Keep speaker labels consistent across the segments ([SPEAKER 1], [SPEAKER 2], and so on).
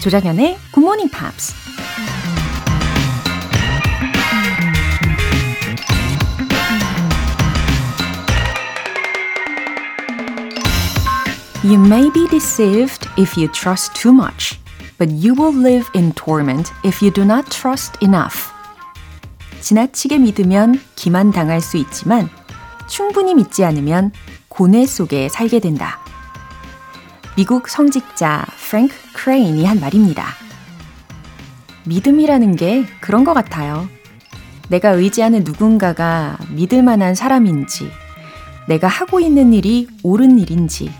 [SPEAKER 1] 조장현의 Good Morning Pops. You may be deceived if you trust too much, but you will live in torment if you do not trust enough. 지나치게 믿으면 기만당할 수 있지만 충분히 믿지 않으면 고뇌 속에 살게 된다. 미국 성직자 프랭크 크레인이 한 말입니다. 믿음이라는 게 그런 것 같아요. 내가 의지하는 누군가가 믿을 만한 사람인지, 내가 하고 있는 일이 옳은 일인지,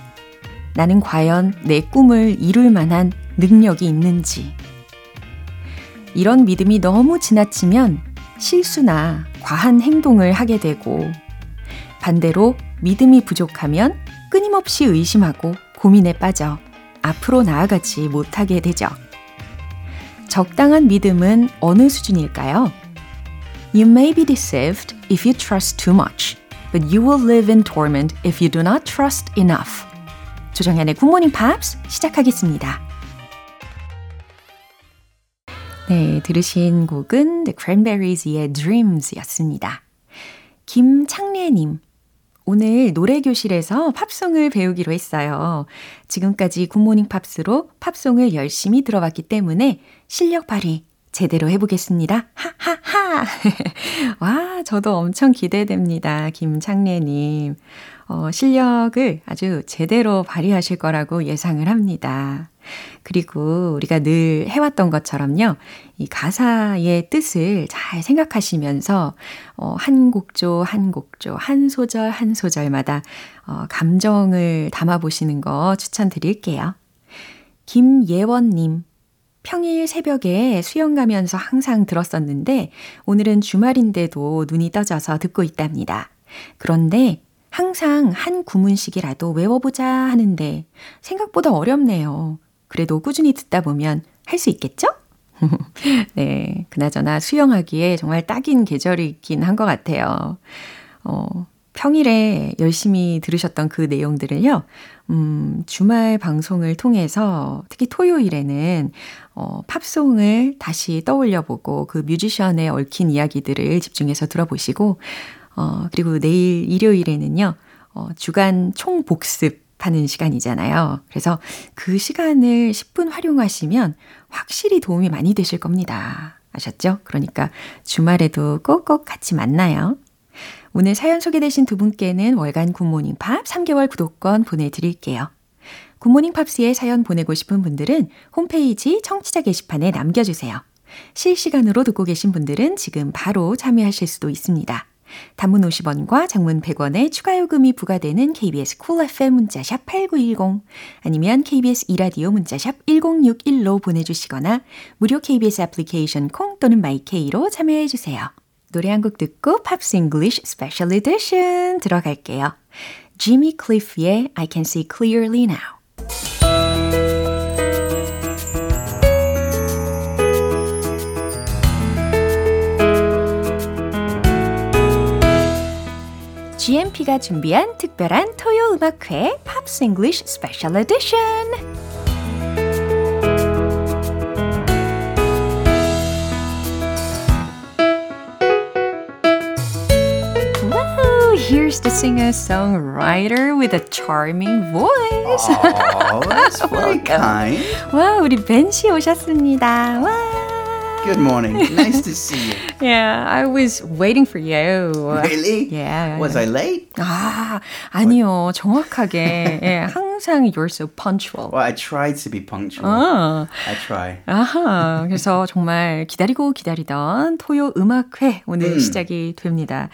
[SPEAKER 1] 나는 과연 내 꿈을 이룰 만한 능력이 있는지. 이런 믿음이 너무 지나치면 실수나 과한 행동을 하게 되고, 반대로 믿음이 부족하면 끊임없이 의심하고 고민에 빠져 앞으로 나아가지 못하게 되죠. 적당한 믿음은 어느 수준일까요? You may be deceived if you trust too much, but you will live in torment if you do not trust enough. 조정현의 굿모닝 팝스 시작하겠습니다. 네, 들으신 곡은 The Cranberries의 Dreams였습니다. 김창래님, 오늘 노래교실에서 팝송을 배우기로 했어요. 지금까지 굿모닝 팝스로 팝송을 열심히 들어봤기 때문에 실력 발휘 제대로 해보겠습니다. 하하하! 와, 저도 엄청 기대됩니다. 김창래님. 어, 실력을 아주 제대로 발휘하실 거라고 예상을 합니다. 그리고 우리가 늘 해왔던 것처럼요, 이 가사의 뜻을 잘 생각하시면서, 어, 한 곡조, 한 곡조, 한 소절, 한 소절마다, 어, 감정을 담아보시는 거 추천드릴게요. 김예원님, 평일 새벽에 수영 가면서 항상 들었었는데, 오늘은 주말인데도 눈이 떠져서 듣고 있답니다. 그런데 항상 한 구문씩이라도 외워보자 하는데 생각보다 어렵네요. 그래도 꾸준히 듣다 보면 할 수 있겠죠? 네, 그나저나 수영하기에 정말 딱인 계절이긴 한 것 같아요. 어, 평일에 열심히 들으셨던 그 내용들을요, 음, 주말 방송을 통해서 특히 토요일에는 어, 팝송을 다시 떠올려 보고 그 뮤지션의 얽힌 이야기들을 집중해서 들어보시고, 어, 그리고 내일 일요일에는요, 어, 주간 총복습 하는 시간이잖아요. 그래서 그 시간을 10분 활용하시면 확실히 도움이 많이 되실 겁니다. 아셨죠? 그러니까 주말에도 꼭꼭 같이 만나요. 오늘 사연 소개되신 두 분께는 월간 굿모닝 팝 3개월 구독권 보내드릴게요. 굿모닝 팝스에 사연 보내고 싶은 분들은 홈페이지 청취자 게시판에 남겨주세요. 실시간으로 듣고 계신 분들은 지금 바로 참여하실 수도 있습니다. 단문 50원과 장문 100원의 추가 요금이 부과되는 KBS Cool FM 문자샵 8910 아니면 KBS 이라디오 문자샵 1061로 보내주시거나 무료 KBS 애플리케이션 콩 또는 my K로 참여해 주세요. 노래 한 곡 듣고 Pops English Special Edition 들어갈게요. 지미 클리프의 I Can See Clearly Now GMP가 준비한 특별한 토요 음악회 팝스 잉글리쉬 스페셜 에디션 Here's the singer-songwriter with a charming voice.
[SPEAKER 2] Oh, that's very kind.
[SPEAKER 1] 와, 우리 벤 씨 오셨습니다. 와.
[SPEAKER 2] Good morning. Nice to see you.
[SPEAKER 1] Yeah, I was waiting for you.
[SPEAKER 2] Really?
[SPEAKER 1] Yeah.
[SPEAKER 2] Was I late?
[SPEAKER 1] 아, 아니요. 정확하게. 예, 항상 you're so punctual.
[SPEAKER 2] Well, I tried to be punctual.
[SPEAKER 1] 아,
[SPEAKER 2] I try.
[SPEAKER 1] 아하. 그래서 정말 기다리고 기다리던 토요 음악회 오늘 시작이 됩니다.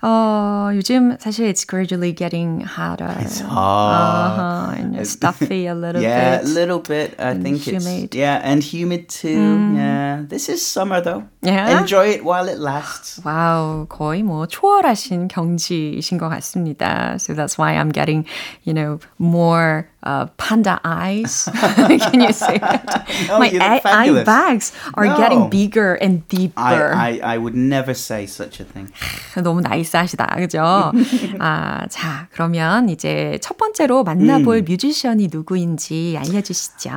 [SPEAKER 1] 어, 요즘 사실 it's gradually getting hotter.
[SPEAKER 2] It's hot.
[SPEAKER 1] Uh-huh, and stuffy a little
[SPEAKER 2] yeah,
[SPEAKER 1] bit.
[SPEAKER 2] a little bit. I
[SPEAKER 1] And
[SPEAKER 2] think
[SPEAKER 1] humid.
[SPEAKER 2] it's yeah, and humid too. Yeah, this is summer though.
[SPEAKER 1] Yeah?
[SPEAKER 2] Enjoy it while it lasts.
[SPEAKER 1] 와우, 거의 뭐 초월하신 경지이신 것 같습니다. So that's why I'm getting, you know, more uh, panda eyes. Can you say that?
[SPEAKER 2] No,
[SPEAKER 1] My
[SPEAKER 2] you look
[SPEAKER 1] eye, eye
[SPEAKER 2] fabulous.
[SPEAKER 1] bags are
[SPEAKER 2] No.
[SPEAKER 1] getting bigger and deeper.
[SPEAKER 2] I, I, I would never say such a thing.
[SPEAKER 1] 너무 나이스하시다. 그죠? 아, 자, 그러면 이제 첫 번째로 만나볼 뮤지션이 누구인지 알려주시죠.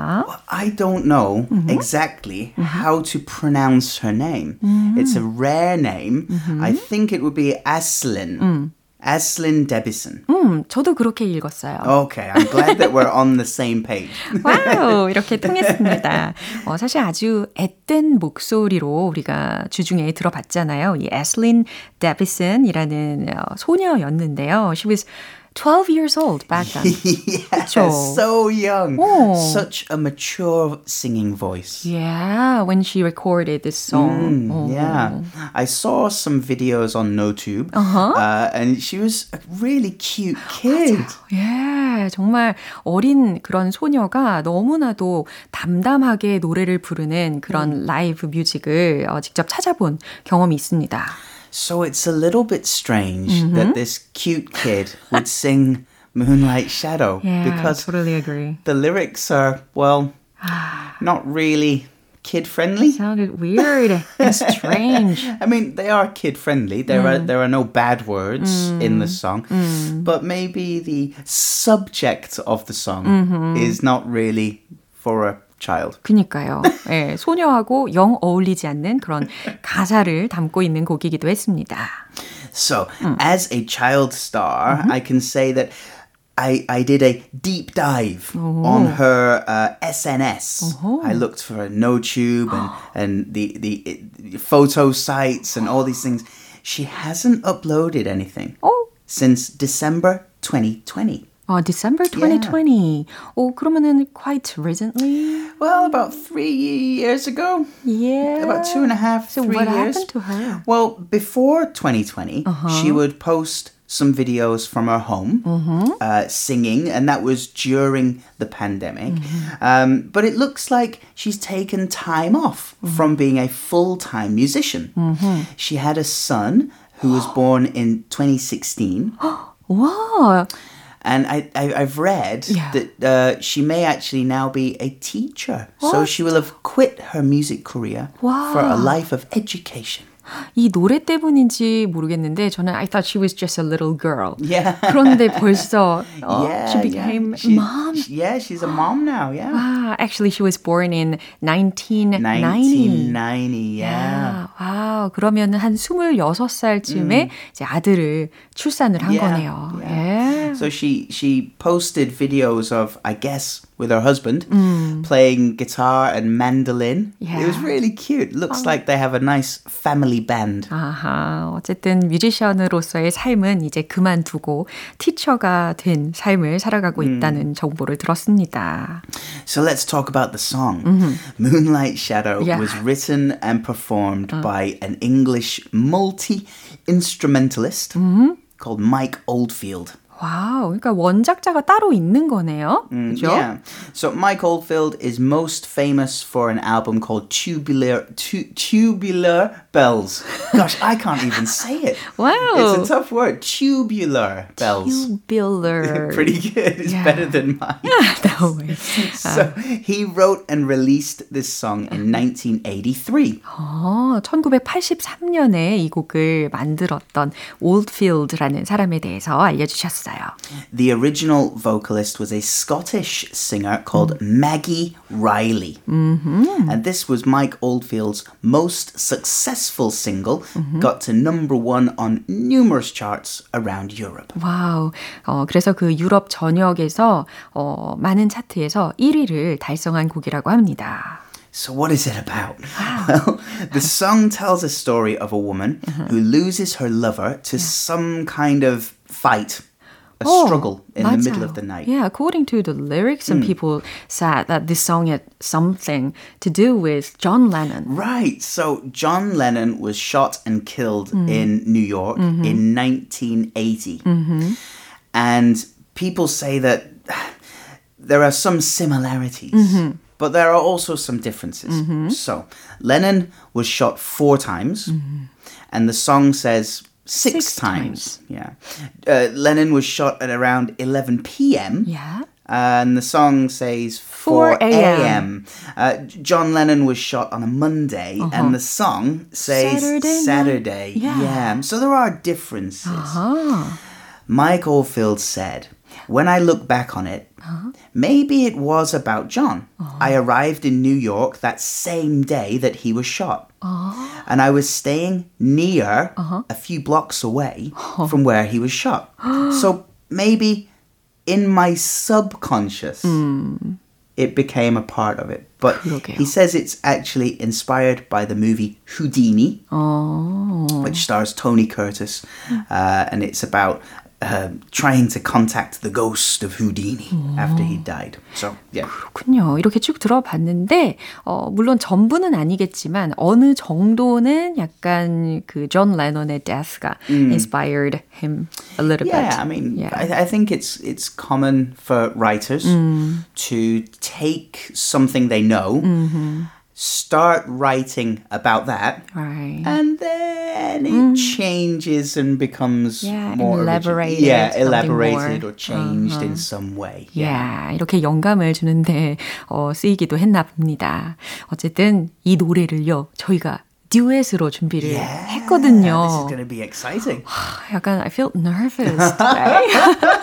[SPEAKER 2] I don't know exactly how to pronounce her name. It's a rare name. I think it would be Aslin. Aslin Debison.
[SPEAKER 1] 음, 저도 그렇게 읽었어요.
[SPEAKER 2] Okay, I'm glad that we're on the same page.
[SPEAKER 1] 와우, 이렇게 통했습니다. 어, 사실 아주 앳된 목소리로 우리가 주중에 들어봤잖아요. 이 에슬린 데비슨이라는 어, 소녀였는데요. She was 12 years old back then.
[SPEAKER 2] yeah, so young.
[SPEAKER 1] Oh.
[SPEAKER 2] Such a mature singing voice.
[SPEAKER 1] Yeah, when she recorded this song. 어.
[SPEAKER 2] Yeah, I saw some videos on NoTube, uh and she was a really cute kid.
[SPEAKER 1] 예, 정말 어린 그런 소녀가 너무나도 담담하게 노래를 부르는 그런 라이브 뮤직을 어, 직접 찾아본 경험이 있습니다.
[SPEAKER 2] So it's a little bit strange that mm-hmm. this cute kid would sing Moonlight Shadow
[SPEAKER 1] Yeah,
[SPEAKER 2] because
[SPEAKER 1] totally agree.
[SPEAKER 2] the lyrics are, well, not really kid friendly.
[SPEAKER 1] Sounded weird and strange.
[SPEAKER 2] I mean, they are kid friendly. There are mm. there are no bad words in the mm. song, mm. but maybe the subject of the song mm-hmm. is not really for a child.
[SPEAKER 1] 그니까요. 예, 소녀하고 영 어울리지 않는 그런 가사를 담고 있는 곡이기도 했습니다.
[SPEAKER 2] So, as a child star, I can say that I, I did a deep dive on her uh, SNS. I looked for NoTube and, and the, the, the photo sites and all these things. She hasn't uploaded anything
[SPEAKER 1] 어?
[SPEAKER 2] since December 2020.
[SPEAKER 1] 어, December 2020. 오, 그러면은 quite recently?
[SPEAKER 2] Well, about three years ago.
[SPEAKER 1] Yeah.
[SPEAKER 2] About two and a half,
[SPEAKER 1] So
[SPEAKER 2] three
[SPEAKER 1] what
[SPEAKER 2] years.
[SPEAKER 1] happened to her?
[SPEAKER 2] Well, before 2020, she would post some videos from her home uh, singing, and that was during the pandemic. Um, but it looks like she's taken time off from being a full time musician. She had a son who was born in 2016.
[SPEAKER 1] 와,
[SPEAKER 2] And I, I, I've read
[SPEAKER 1] Yeah.
[SPEAKER 2] that uh, she may actually now be a teacher. So she will have quit her music career for a
[SPEAKER 1] Wow.
[SPEAKER 2] life of education.
[SPEAKER 1] 이 노래 때문인지 모르겠는데 저는 I thought she was just a little girl.
[SPEAKER 2] Yeah.
[SPEAKER 1] 그런데 벌써 어,
[SPEAKER 2] yeah,
[SPEAKER 1] she became
[SPEAKER 2] yeah. She-
[SPEAKER 1] mom.
[SPEAKER 2] she- yeah, she's a mom now. Yeah.
[SPEAKER 1] 와, actually she was born in 1990.
[SPEAKER 2] 1990. Yeah.
[SPEAKER 1] 야, 와우. 그러면 한 26살쯤에 이제 아들을 출산을 한
[SPEAKER 2] Yeah,
[SPEAKER 1] 거네요.
[SPEAKER 2] yeah.
[SPEAKER 1] 예.
[SPEAKER 2] So she she posted videos of I guess with her husband
[SPEAKER 1] Mm.
[SPEAKER 2] playing guitar and mandolin. It was
[SPEAKER 1] Yeah.
[SPEAKER 2] really cute. Looks like they have a nice family band.
[SPEAKER 1] 아하, 어쨌든 뮤지션으로서의 삶은 이제 그만두고 티처가 된 삶을 살아가고 있다는 정보를 들었습니다.
[SPEAKER 2] So let's talk about the song. Moonlight Shadow
[SPEAKER 1] Yeah.
[SPEAKER 2] was written and performed by an English multi instrumentalist called Mike Oldfield.
[SPEAKER 1] 와우, 그러니까 원작자가 따로 있는 거네요. 그죠?
[SPEAKER 2] Yeah. So Mike Oldfield is most famous for an album called Tubular tu, Tubular Bells. Gosh, I can't even say it.
[SPEAKER 1] Wow.
[SPEAKER 2] It's a tough word. Tubular Bells.
[SPEAKER 1] Tubular.
[SPEAKER 2] Pretty good. It's
[SPEAKER 1] Yeah.
[SPEAKER 2] better than mine.
[SPEAKER 1] no way.
[SPEAKER 2] So he wrote and released this song in 1983.
[SPEAKER 1] 어, 1983년에 이 곡을 만들었던 올드필드라는 사람에 대해서 알려 주셨어요.
[SPEAKER 2] The original vocalist was a Scottish singer called Maggie Riley. And this was Mike Oldfield's most successful single, got to number one on numerous charts around Europe.
[SPEAKER 1] 와우. 어, 그래서 그 유럽 전역에서 어, 많은 차트에서 1위를 달성한 곡이라고 합니다.
[SPEAKER 2] So, what is it about? Well, the song tells a story of a woman who loses her lover to some kind of fight, a oh, struggle in the middle of the night.
[SPEAKER 1] Yeah, according to the lyrics, some hmm. people said that this song had something to do with John Lennon.
[SPEAKER 2] Right. So John Lennon was shot and killed hmm. in New York mm-hmm. in 1980. Mm-hmm. And people say that there are some similarities, mm-hmm. but there are also some differences. So Lennon was shot four times, and the song says six,
[SPEAKER 1] Six
[SPEAKER 2] times. Yeah. Uh, Lennon was shot at around 11 p.m.
[SPEAKER 1] Yeah.
[SPEAKER 2] and the song says 4 a.m. Uh, John Lennon was shot on a Monday, uh-huh. and the song says Saturday. Saturday. Yeah. yeah. So there are differences. Uh-huh. Mike Oldfield said, When I look back on it, uh-huh. Maybe it was about John. Oh. I arrived in New York that same day that he was shot. Oh. And I was staying near uh-huh. a few blocks away oh. from where he was shot. so maybe in my subconscious, mm. it became a part of it. But he says it's actually inspired by the movie Houdini, which stars Tony Curtis. Hmm. Uh, and it's about uh, trying to contact the ghost of Houdini after he died. So, yeah.
[SPEAKER 1] 그렇군요. 이렇게 쭉 들어봤는데, 어, 물론 전부는 아니겠지만, 어느 정도는 약간 그 존 레논의 death가 mm. inspired him a little
[SPEAKER 2] yeah,
[SPEAKER 1] bit.
[SPEAKER 2] I mean, yeah. I, I think it's, it's common for writers mm. to take something they know. Mm-hmm. start writing about that,
[SPEAKER 1] right.
[SPEAKER 2] and then it mm. changes and becomes
[SPEAKER 1] yeah,
[SPEAKER 2] more
[SPEAKER 1] elaborated,
[SPEAKER 2] yeah, elaborated or changed uh-huh. in some way.
[SPEAKER 1] Yeah. yeah, 이렇게 영감을 주는데 어, 쓰이기도 했나 봅니다. 어쨌든 이 노래를요 저희가 듀엣으로 준비를
[SPEAKER 2] yeah,
[SPEAKER 1] 했거든요.
[SPEAKER 2] This is going to be exciting.
[SPEAKER 1] 약간 I feel nervous today.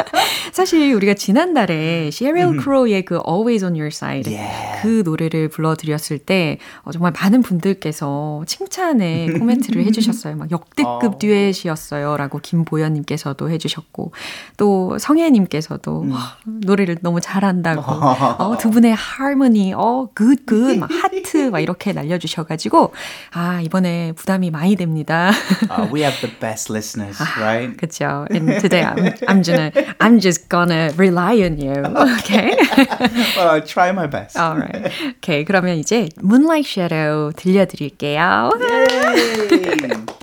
[SPEAKER 1] 사실 우리가 지난달에 Sheryl Crow의 그 Always on Your Side
[SPEAKER 2] yeah.
[SPEAKER 1] 그 노래를 불러드렸을 때 어, 정말 많은 분들께서 칭찬의 코멘트를 해주셨어요. 막 역대급 어. 듀엣이었어요라고 김보현님께서도 해주셨고 또 성혜님께서도 음. 어, 노래를 너무 잘한다고 어, 두 분의 하모니 어굿굿막 하트 막 이렇게 날려주셔가지고 아 이번에 부담이 많이 됩니다.
[SPEAKER 2] uh, we have the best listeners, right?
[SPEAKER 1] 그렇죠. And today I'm, I'm gonna I'm just gonna rely on you. Okay.
[SPEAKER 2] well, I'll try my best.
[SPEAKER 1] Alright. Okay. 그러면 이제 Moonlight Shadow 들려드릴게요.
[SPEAKER 2] Yay!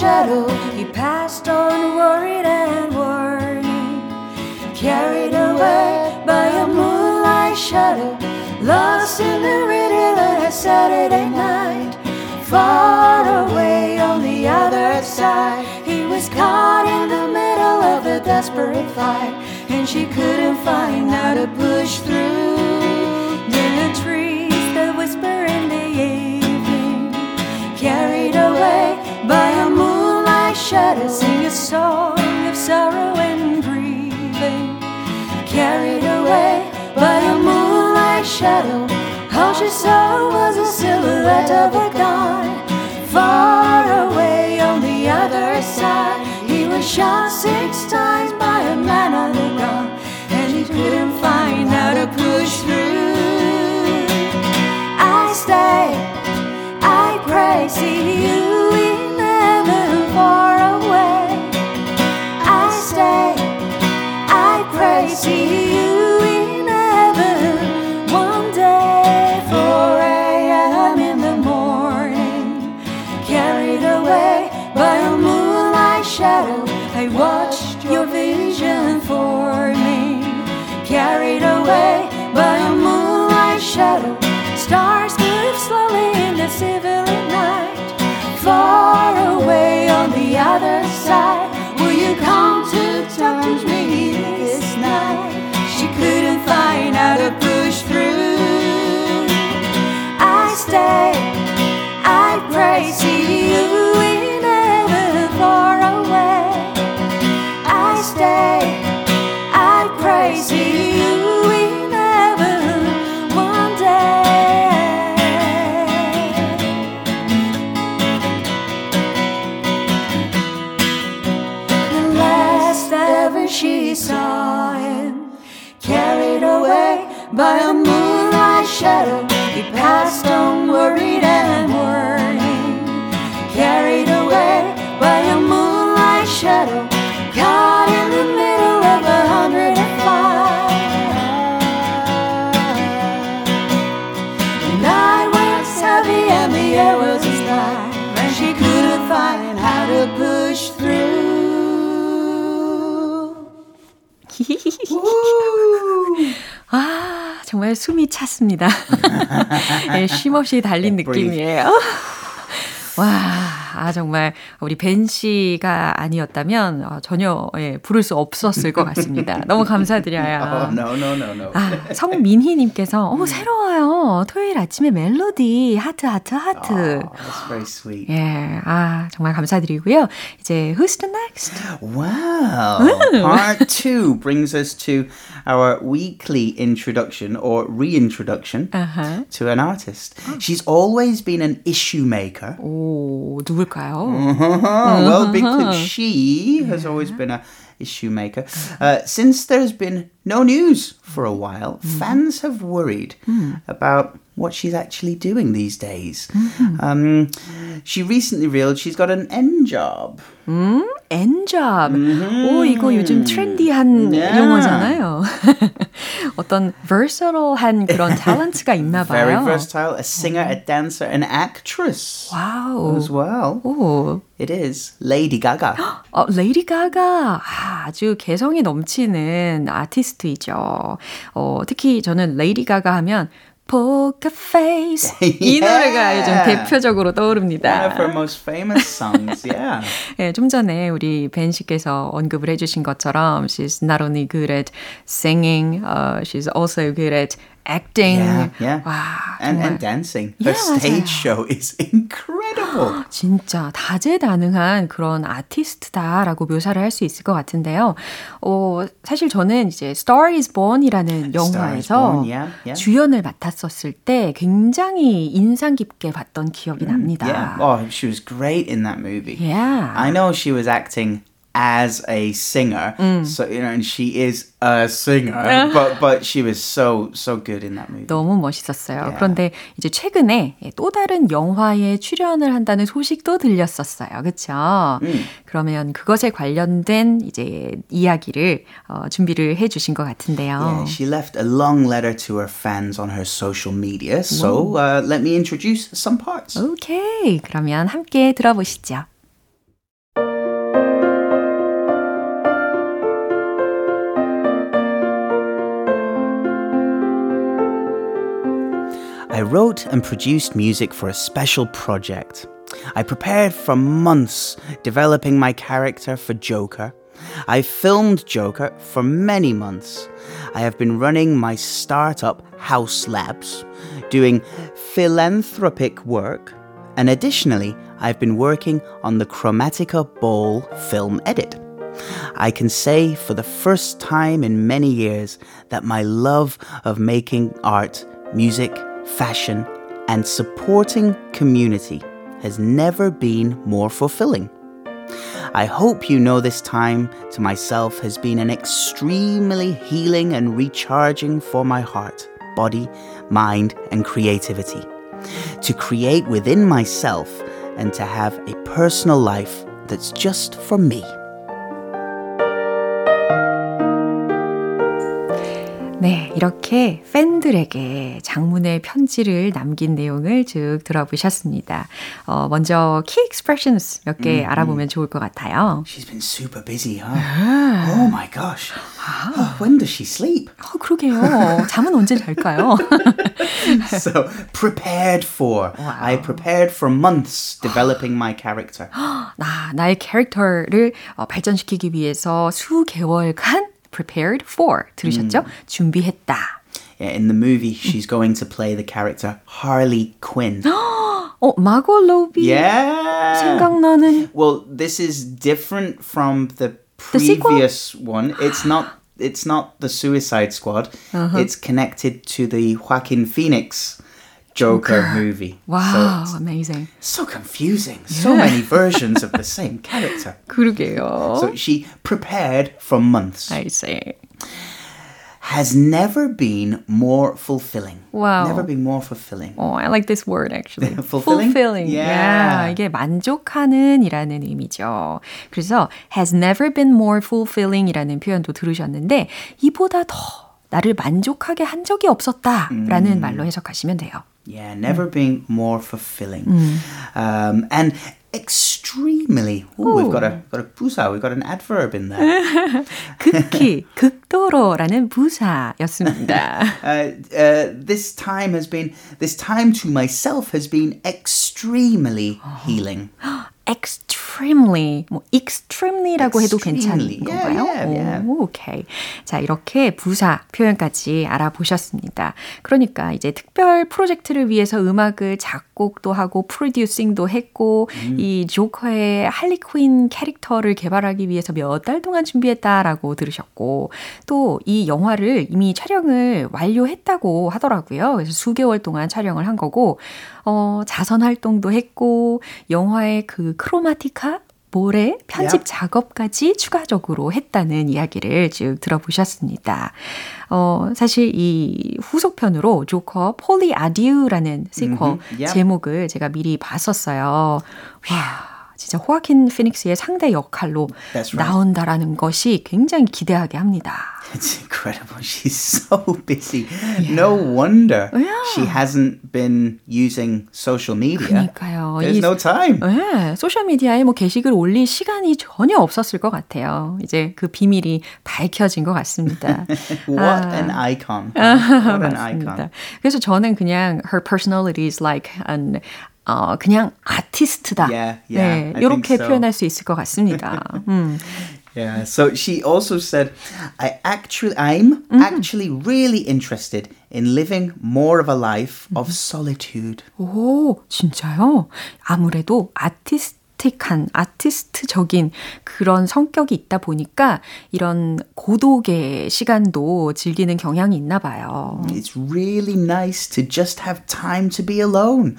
[SPEAKER 1] Shadow. He passed on worried and warning, carried away by a moonlight shadow, lost in the rhythm of a Saturday night. Far away on the other side, he was caught in the middle of a desperate fight, and she couldn't find how to push through. Shadow, all she saw was a silhouette of a gun. Far away on the other side, he was shot six times by a man on the run, and he couldn't find how to push through. I stay, I pray, see you. Other side, 아, 정말 숨이 찼습니다. 네, 쉼없이 달린 느낌이에요. 와. 아, 정말 우리 벤 씨가 아니었다면 어, 전혀 예, 부를 수 없었을 것 같습니다. 너무 감사드려요.
[SPEAKER 2] Oh, no, no, no, no.
[SPEAKER 1] 아, 성민희님께서, 어, 새로워요. 토요일 아침에 멜로디, 하트, 하트, 하트.
[SPEAKER 2] Oh, that's very sweet.
[SPEAKER 1] 예, 아, 정말 감사드리고요. 이제, who's the next?
[SPEAKER 2] Wow. Part two brings us to our weekly introduction or reintroduction
[SPEAKER 1] Uh-huh.
[SPEAKER 2] to an artist. She's always been an issue maker.
[SPEAKER 1] 오, 누굴 까요? Uh-huh.
[SPEAKER 2] well, uh-huh. because she has always been a issue maker. Uh, since there's been no news for a while, mm-hmm. fans have worried mm. about what she's actually doing these days. Um, she recently revealed she's got an end job.
[SPEAKER 1] 엔잡. 오, 이거 요즘 트렌디한
[SPEAKER 2] Yeah.
[SPEAKER 1] 용어잖아요. 어떤 versatile한 그런 탤런트가 있나 봐요.
[SPEAKER 2] Very versatile, a singer, a dancer, an actress
[SPEAKER 1] 와우.
[SPEAKER 2] as well.
[SPEAKER 1] 오,
[SPEAKER 2] It is Lady Gaga.
[SPEAKER 1] 어, 레이디 가가 아, 아주 개성이 넘치는 아티스트이죠. 어, 특히 저는 레이디 가가 하면 Poker Face 이
[SPEAKER 2] Yeah.
[SPEAKER 1] 노래가 요즘 대표적으로
[SPEAKER 2] One
[SPEAKER 1] 떠오릅니다.
[SPEAKER 2] of her most famous songs, yeah.
[SPEAKER 1] 예, 좀 전에 우리 벤 씨께서 언급을 해주신 것처럼 she's not only good at singing, uh, she's also good at acting.
[SPEAKER 2] Yeah, yeah.
[SPEAKER 1] 와,
[SPEAKER 2] And,
[SPEAKER 1] 정말
[SPEAKER 2] and dancing. Her
[SPEAKER 1] Yeah, 맞아요.
[SPEAKER 2] stage show is incredible.
[SPEAKER 1] 진짜 다재다능한 그런 아티스트다라고 묘사를 할 수 있을 것 같은데요. 어, 사실 저는 이제 Star is Born이라는 영화에서
[SPEAKER 2] Born, yeah, yeah.
[SPEAKER 1] 주연을 맡았었을 때 굉장히 인상 깊게 봤던 기억이 납니다.
[SPEAKER 2] Yeah. Oh, she was great in that movie.
[SPEAKER 1] Yeah.
[SPEAKER 2] I know she was acting as a singer, so you know, and she is a singer, but but she was so so good in that movie.
[SPEAKER 1] 너무 멋있었어요.
[SPEAKER 2] Yeah.
[SPEAKER 1] 그런데 이제 최근에 또 다른 영화에 출연을 한다는 소식도 들렸었어요. 그렇죠? 그러면 그것에 관련된 이제 이야기를 어, 준비를 해 주신 것 같은데요.
[SPEAKER 2] Yeah, she left a long letter to her fans on her social media. So uh, let me introduce some parts.
[SPEAKER 1] 오케이. 그러면 함께 들어보시죠.
[SPEAKER 2] I wrote and produced music for a special project. I prepared for months developing my character for Joker. I filmed Joker for many months. I have been running my startup House Labs, doing philanthropic work, and additionally, I've been working on the Chromatica Ball film edit. I can say for the first time in many years that my love of making art, music, fashion, and supporting community has never been more fulfilling. I hope you know this time to myself has been an extremely healing and recharging for my heart, body, mind, and creativity. To create within myself and to have a personal life that's just for me.
[SPEAKER 1] 네, 이렇게 팬들에게 장문의 편지를 남긴 내용을 쭉 들어보셨습니다. 어, 먼저 key expressions 몇개 알아보면 좋을 것 같아요.
[SPEAKER 2] She's been super busy, huh? Oh my gosh. Oh, when does she sleep?
[SPEAKER 1] 어, 그러게요. 잠은 언제 잘까요?
[SPEAKER 2] so, prepared for. I prepared for months developing my character.
[SPEAKER 1] 나, 나의 캐릭터를 어, 발전시키기 위해서 수개월간 prepared for 들으셨죠? 준비했다.
[SPEAKER 2] Yeah, in the movie, she's going to play the character Harley Quinn.
[SPEAKER 1] 어, 마고 로비
[SPEAKER 2] yeah.
[SPEAKER 1] 생각나는
[SPEAKER 2] Well, this is different from the
[SPEAKER 1] The sequel?
[SPEAKER 2] previous one. It's not. It's not the Suicide Squad. It's connected to the Joaquin Phoenix Joker movie.
[SPEAKER 1] 와우,
[SPEAKER 2] So,
[SPEAKER 1] amazing.
[SPEAKER 2] it's so confusing. So many versions of the same character.
[SPEAKER 1] 그러게요.
[SPEAKER 2] So she prepared for months.
[SPEAKER 1] I see.
[SPEAKER 2] Has never been more fulfilling.
[SPEAKER 1] Wow.
[SPEAKER 2] Never been more fulfilling.
[SPEAKER 1] Oh, I like this word actually.
[SPEAKER 2] Fulfilling?
[SPEAKER 1] Yeah.
[SPEAKER 2] Yeah.
[SPEAKER 1] 이게 만족하는이라는 의미죠. 그래서 has never been more fulfilling이라는 표현도 들으셨는데 이보다 더 나를 만족하게 한 적이 없었다라는 말로 해석하시면 돼요.
[SPEAKER 2] Yeah, never been more fulfilling. Um, and extremely. Ooh, we've got a got a busa. We've got an adverb in there.
[SPEAKER 1] 극히, 극도로라는 부사였습니다.
[SPEAKER 2] uh, uh, this time has been this time to myself has been extremely healing.
[SPEAKER 1] extremely, 뭐 extremely라고 해도. 괜찮은 건가요?
[SPEAKER 2] yeah, yeah.
[SPEAKER 1] 오, 오케이. 자, 이렇게 부사 표현까지 알아보셨습니다. 그러니까 이제 특별 프로젝트를 위해서 음악을 작곡도 하고 프로듀싱도 했고
[SPEAKER 2] 음.
[SPEAKER 1] 이 조커의 할리퀸 캐릭터를 개발하기 위해서 몇 달 동안 준비했다라고 들으셨고 또 이 영화를 이미 촬영을 완료했다고 하더라고요. 그래서 수개월 동안 촬영을 한 거고 어, 자선 활동도 했고 영화의 그 크로마티카 모래 편집
[SPEAKER 2] Yeah.
[SPEAKER 1] 작업까지 추가적으로 했다는 이야기를 쭉 들어보셨습니다. 어, 사실 이 후속편으로 조커 폴리 아디우라는 시퀄. 제목을 제가 미리 봤었어요. 와, 진짜 호아킨 피닉스의 상대 역할로
[SPEAKER 2] That's right.
[SPEAKER 1] 나온다라는 것이 굉장히 기대하게 합니다.
[SPEAKER 2] It's incredible. She's so busy. No wonder
[SPEAKER 1] Yeah.
[SPEAKER 2] she hasn't been using social media.
[SPEAKER 1] 그러니까요.
[SPEAKER 2] There's
[SPEAKER 1] 이-
[SPEAKER 2] no time.
[SPEAKER 1] 네, 소셜 미디어에 뭐 게시글 올릴 시간이 전혀 없었을 것 같아요. 이제 그 비밀이 밝혀진 것 같습니다.
[SPEAKER 2] What
[SPEAKER 1] 아.
[SPEAKER 2] an icon. What an icon.
[SPEAKER 1] 그래서 저는 그냥 her personality is like an 어, 그냥 아티스트다.
[SPEAKER 2] Yeah, yeah,
[SPEAKER 1] 네, 이렇게
[SPEAKER 2] so.
[SPEAKER 1] 표현할 수 있을 것 같습니다. 음.
[SPEAKER 2] Yeah. So she also said, I actually, I'm actually really interested in living more of a life of solitude.
[SPEAKER 1] 오, 진짜요? 아무래도 아티스 틱한, 아티스트적인 그런 성격이 있다 보니까 이런 고독의 시간도 즐기는 경향이 있나 봐요.
[SPEAKER 2] It's really nice to just have time to be alone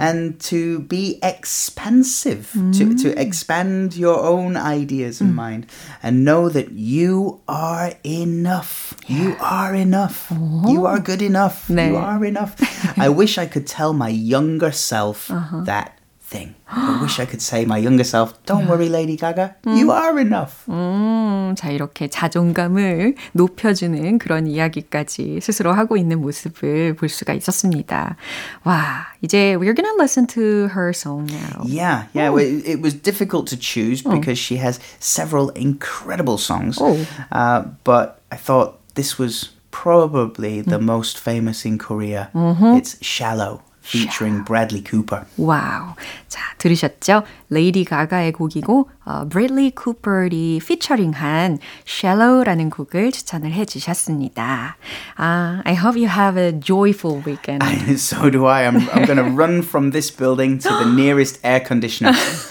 [SPEAKER 2] and to be expansive, to, to expand your own ideas and mind and know that you are enough. You are enough. You are good enough.
[SPEAKER 1] 네.
[SPEAKER 2] You are enough. I wish I could tell my younger self that thing. I wish I could say my younger self, don't worry, Lady Gaga. You are enough.
[SPEAKER 1] 음, 자, 이렇게 자존감을 높여주는 그런 이야기까지 스스로 하고 있는 모습을 볼 수가 있었습니다. 와, 이제 we're gonna listen to her song now.
[SPEAKER 2] Yeah, yeah. well, It, it was difficult to choose because she has several incredible songs.
[SPEAKER 1] Oh.
[SPEAKER 2] Uh, but I thought this was probably the most famous in Korea. It's Shallow, featuring Bradley Cooper.
[SPEAKER 1] 와우. 자, 들으셨죠? 레이디 가가의 곡이고, 어, 브래들리 쿠퍼이 피처링한 Shallow라는 곡을 추천을 해 주셨습니다. 아, I hope you have a joyful weekend.
[SPEAKER 2] so do I. I'm, I'm going to run from this building to the nearest air conditioner.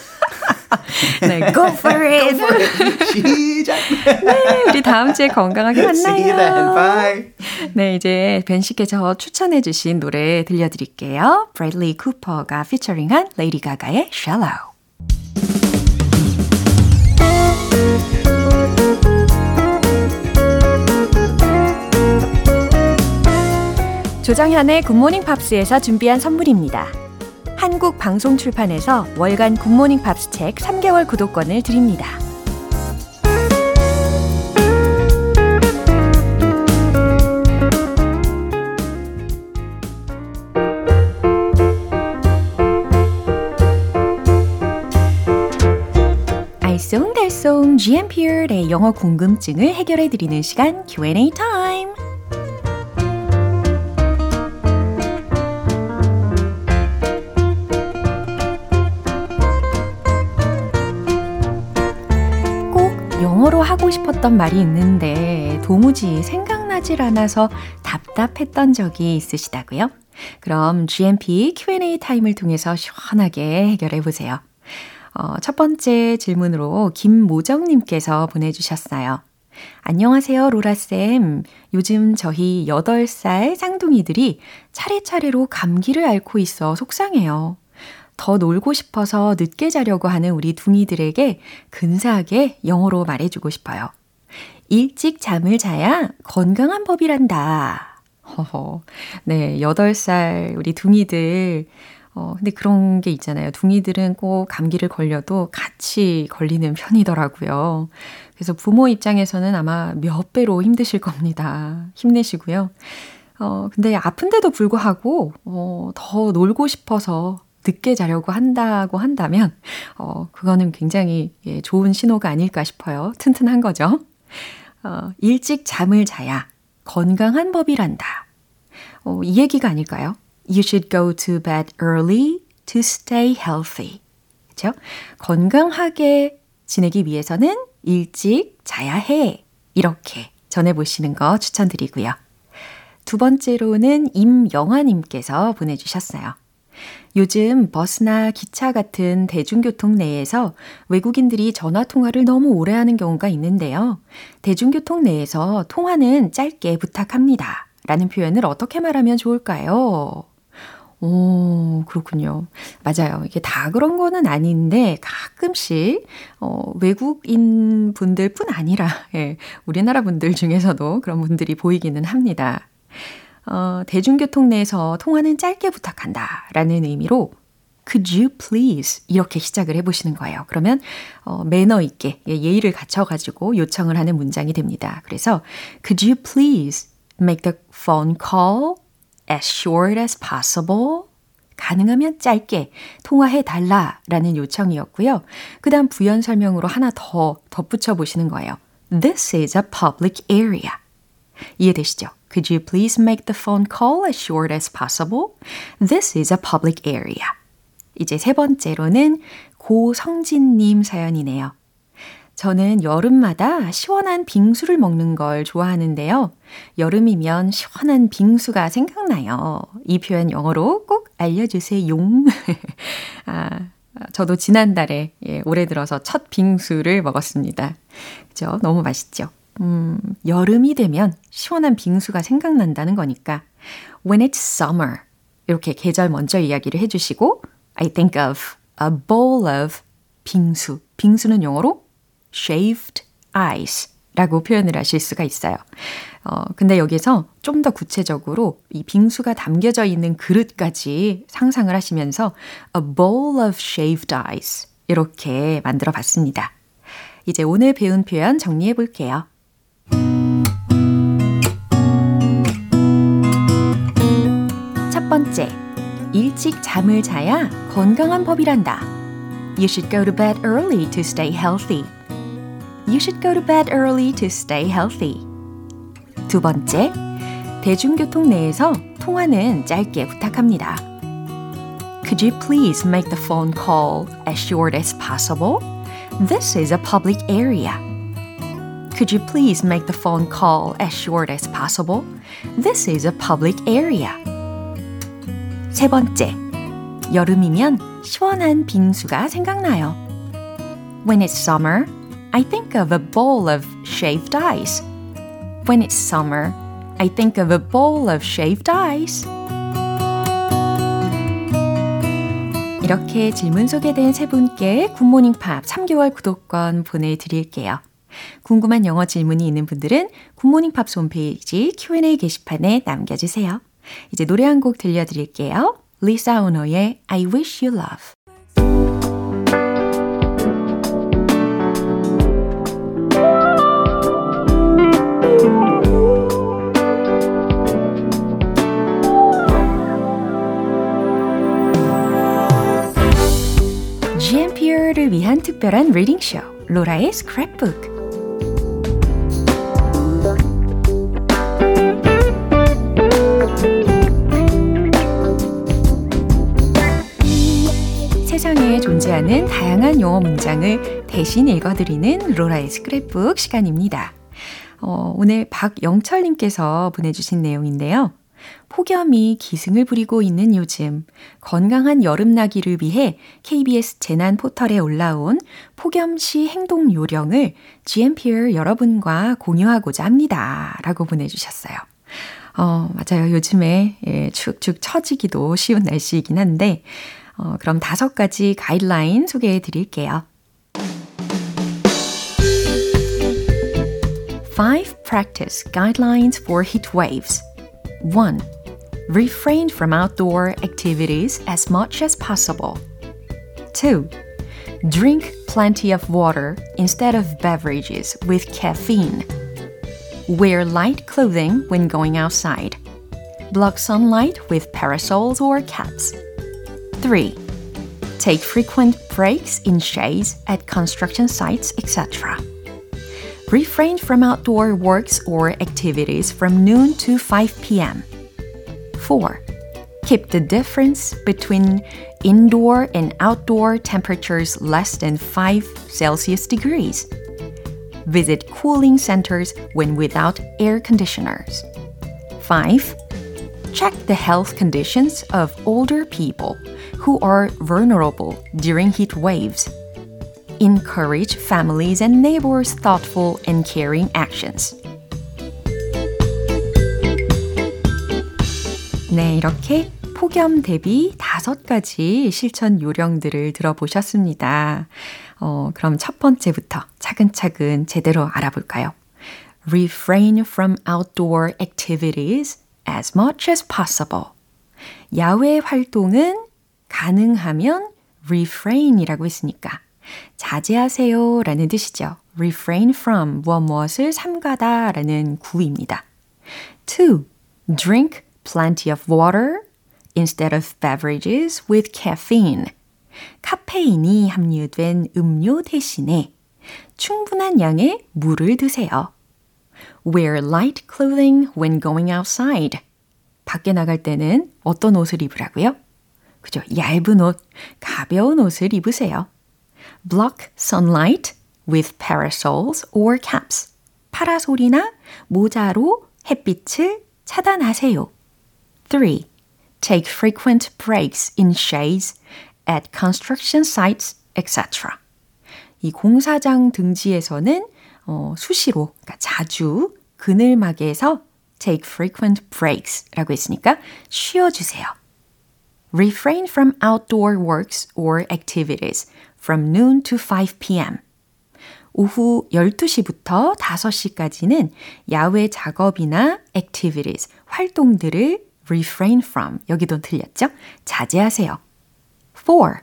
[SPEAKER 1] 네, go for it!
[SPEAKER 2] 시작!
[SPEAKER 1] 네, 우리 다음 주에 건강하게
[SPEAKER 2] See you then.
[SPEAKER 1] 만나요.
[SPEAKER 2] Bye.
[SPEAKER 1] 네, 이제 벤 씨께서 추천해 주신 노래 들려드릴게요. 브래들리 쿠퍼가 피처링한 레이디 가가의 Shallow. 조정현의 굿모닝 팝스에서 준비한 선물입니다. 한국 방송 출판에서 월간 굿모닝 팝스 책 3개월 구독권을 드립니다. 알쏭달쏭 GMP의 영어 궁금증을 해결해 드리는 시간 Q&A 타임. 싶었던 말이 있는데 도무지 생각나질 않아서 답답했던 적이 있으시다고요? 그럼 GMP Q&A 타임을 통해서 시원하게 해결해 보세요. 어, 첫 번째 질문으로 김모정님께서 보내주셨어요. 안녕하세요, 로라쌤. 요즘 저희 8살 쌍둥이들이 차례차례로 감기를 앓고 있어 속상해요. 더 놀고 싶어서 늦게 자려고 하는 우리 둥이들에게 근사하게 영어로 말해주고 싶어요. 일찍 잠을 자야 건강한 법이란다. 허허. 네, 8살 우리 둥이들. 어, 근데 그런 게 있잖아요. 둥이들은 꼭 감기를 걸려도 같이 걸리는 편이더라고요. 그래서 부모 입장에서는 아마 몇 배로 힘드실 겁니다. 힘내시고요. 어, 근데 아픈데도 불구하고, 어, 더 놀고 싶어서 늦게 자려고 한다고 한다면, 어, 그거는 굉장히 예, 좋은 신호가 아닐까 싶어요. 튼튼한 거죠. 어, 일찍 잠을 자야 건강한 법이란다. 어, 이 얘기가 아닐까요? You should go to bed early to stay healthy. 그죠? 건강하게 지내기 위해서는 일찍 자야 해. 이렇게 전해보시는 거 추천드리고요. 두 번째로는 임영화님께서 보내주셨어요. 요즘 버스나 기차 같은 대중교통 내에서 외국인들이 전화 통화를 너무 오래 하는 경우가 있는데요. 대중교통 내에서 통화는 짧게 부탁합니다. 라는 표현을 어떻게 말하면 좋을까요? 오, 그렇군요. 맞아요. 이게 다 그런 거는 아닌데 가끔씩 어, 외국인 분들뿐 아니라 예, 우리나라 분들 중에서도 그런 분들이 보이기는 합니다. 어, 대중교통 내에서 통화는 짧게 부탁한다 라는 의미로 Could you please? 이렇게 시작을 해보시는 거예요. 그러면 어, 매너 있게 예, 예의를 갖춰가지고 요청을 하는 문장이 됩니다. 그래서 Could you please make the phone call as short as possible? 가능하면 짧게 통화해 달라 라는 요청이었고요. 그 다음 부연 설명으로 하나 더 덧붙여 보시는 거예요. This is a public area. 이해되시죠? Could you please make the phone call as short as possible? This is a public area. 이제 세 번째로는 고성진님 사연이네요. 저는 여름마다 시원한 빙수를 먹는 걸 좋아하는데요. 여름이면 시원한 빙수가 생각나요. 이 표현 영어로 꼭 알려주세요. 아, 저도 지난달에 예, 올해 들어서 첫 빙수를 먹었습니다. 그죠? 너무 맛있죠? 음, 여름이 되면 시원한 빙수가 생각난다는 거니까 when it's summer 이렇게 계절 먼저 이야기를 해주시고 I think of a bowl of 빙수. 빙수는 영어로 shaved ice 라고 표현을 하실 수가 있어요. 어, 근데 여기서 좀 더 구체적으로 이 빙수가 담겨져 있는 그릇까지 상상을 하시면서 a bowl of shaved ice 이렇게 만들어 봤습니다. 이제 오늘 배운 표현 정리해 볼게요. 번째, 일찍 잠을 자야 건강한 법이란다. You should go to bed early to stay healthy. You should go to bed early to stay healthy. 두 번째, 대중교통 내에서 통화는 짧게 부탁합니다. Could you please make the phone call as short as possible? This is a public area. Could you please make the phone call as short as possible? This is a public area. 세 번째, 여름이면 시원한 빙수가 생각나요. When it's summer, I think of a bowl of shaved ice. When it's summer, I think of a bowl of shaved ice. 이렇게 질문 소개된 세 분께 굿모닝 팝 3개월 구독권 보내드릴게요. 궁금한 영어 질문이 있는 분들은 굿모닝 팝 홈페이지 Q&A 게시판에 남겨주세요. 이제 노래 한 곡 들려드릴게요. 리사 오노의 I Wish You Love. GMP를 위한 특별한 리딩쇼 로라의 스크랩북 세상에 존재하는 다양한 영어 문장을 대신 읽어드리는 로라의 스크랩북 시간입니다. 어, 오늘 박영철님께서 보내주신 내용인데요. 폭염이 기승을 부리고 있는 요즘 건강한 여름나기를 위해 KBS 재난 포털에 올라온 폭염시 행동 요령을 GMPR 여러분과 공유하고자 합니다. 라고 보내주셨어요. 어, 맞아요. 요즘에 예, 축축 처지기도 쉬운 날씨이긴 한데 어, 그럼 다섯 가지 가이드라인 소개해 드릴게요. 5 practice guidelines for heat waves. 1. Refrain from outdoor activities as much as possible. 2. Drink plenty of water instead of beverages with caffeine. Wear light clothing when going outside. Block sunlight with parasols or caps. 3. Take frequent breaks in shades at construction sites, etc. Refrain from outdoor works or activities from noon to 5 p.m. 4. Keep the difference between indoor and outdoor temperatures less than 5 Celsius degrees. Visit cooling centers when without air conditioners. 5. Check the health conditions of older people who are vulnerable during heat waves. Encourage families and neighbors' thoughtful and caring actions. 네, 이렇게 폭염 대비 다섯 가지 실천 요령들을 들어보셨습니다. 어, 그럼 첫 번째부터 차근차근 제대로 알아볼까요? Refrain from outdoor activities as much as possible. 야외 활동은 가능하면 refrain이라고 했으니까 자제하세요 라는 뜻이죠. refrain from 무엇 무엇을 삼가다 라는 구입니다. 2. Drink plenty of water instead of beverages with caffeine. 카페인이 함유된 음료 대신에 충분한 양의 물을 드세요. Wear light clothing when going outside. 밖에 나갈 때는 어떤 옷을 입으라고요? 그죠? 얇은 옷, 가벼운 옷을 입으세요. Block sunlight with parasols or caps. 파라솔이나 모자로 햇빛을 차단하세요. 3. Take frequent breaks in shades at construction sites, etc. 이 공사장 등지에서는 어, 수시로, 그러니까 자주 그늘막에서 take frequent breaks라고 했으니까 쉬어주세요. Refrain from outdoor works or activities from noon to 5 p.m. 오후 12시부터 5시까지는 야외 작업이나 activities, 활동들을 refrain from, 여기도 틀렸죠? 자제하세요. 4.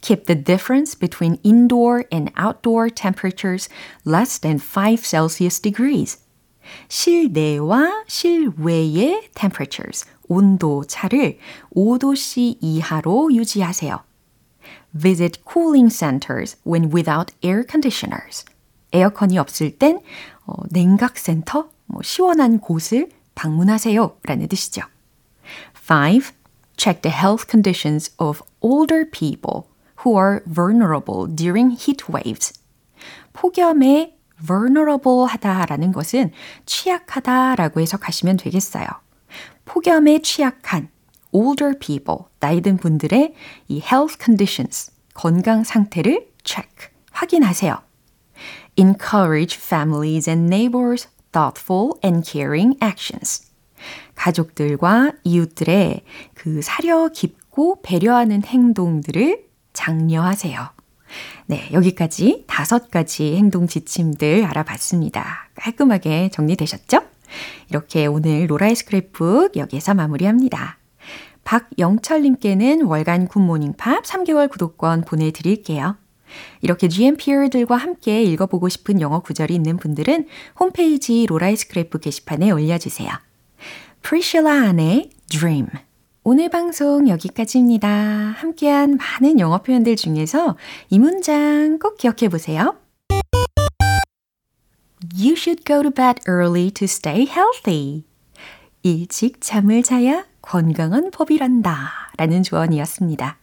[SPEAKER 1] Keep the difference between indoor and outdoor temperatures less than 5 Celsius degrees. 실내와 실외의 temperatures, 온도 차를 5도씨 이하로 유지하세요. Visit cooling centers when without air conditioners. 에어컨이 없을 땐 어, 냉각 센터, 뭐 시원한 곳을 방문하세요 라는 뜻이죠. 5. Check the health conditions of older people who are vulnerable during heat waves. 폭염에 vulnerable 하다라는 것은 취약하다라고 해석하시면 되겠어요. 폭염에 취약한 older people, 나이 든 분들의 이 health conditions, 건강 상태를 check, 확인하세요. Encourage families and neighbors thoughtful and caring actions. 가족들과 이웃들의 그 사려 깊고 배려하는 행동들을 장려하세요. 네, 여기까지 다섯 가지 행동 지침들 알아봤습니다. 깔끔하게 정리되셨죠? 이렇게 오늘 로라의 스크랩북 여기에서 마무리합니다. 박영철님께는 월간 굿모닝 팝 3개월 구독권 보내드릴게요. 이렇게 GMPR들과 함께 읽어보고 싶은 영어 구절이 있는 분들은 홈페이지 로라의 스크랩북 게시판에 올려주세요. 프리실라 안의 Dream 오늘 방송 여기까지입니다. 함께한 많은 영어 표현들 중에서 이 문장 꼭 기억해 보세요. You should go to bed early to stay healthy. 일찍 잠을 자야 건강한 법이란다. 라는 조언이었습니다.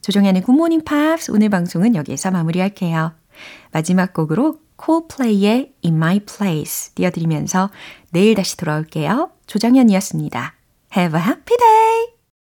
[SPEAKER 1] 조정현의 굿모닝 팝스 오늘 방송은 여기에서 마무리할게요. 마지막 곡으로 콜플레이의 In My Place 띄워드리면서 내일 다시 돌아올게요. 조정현이었습니다. Have a happy day!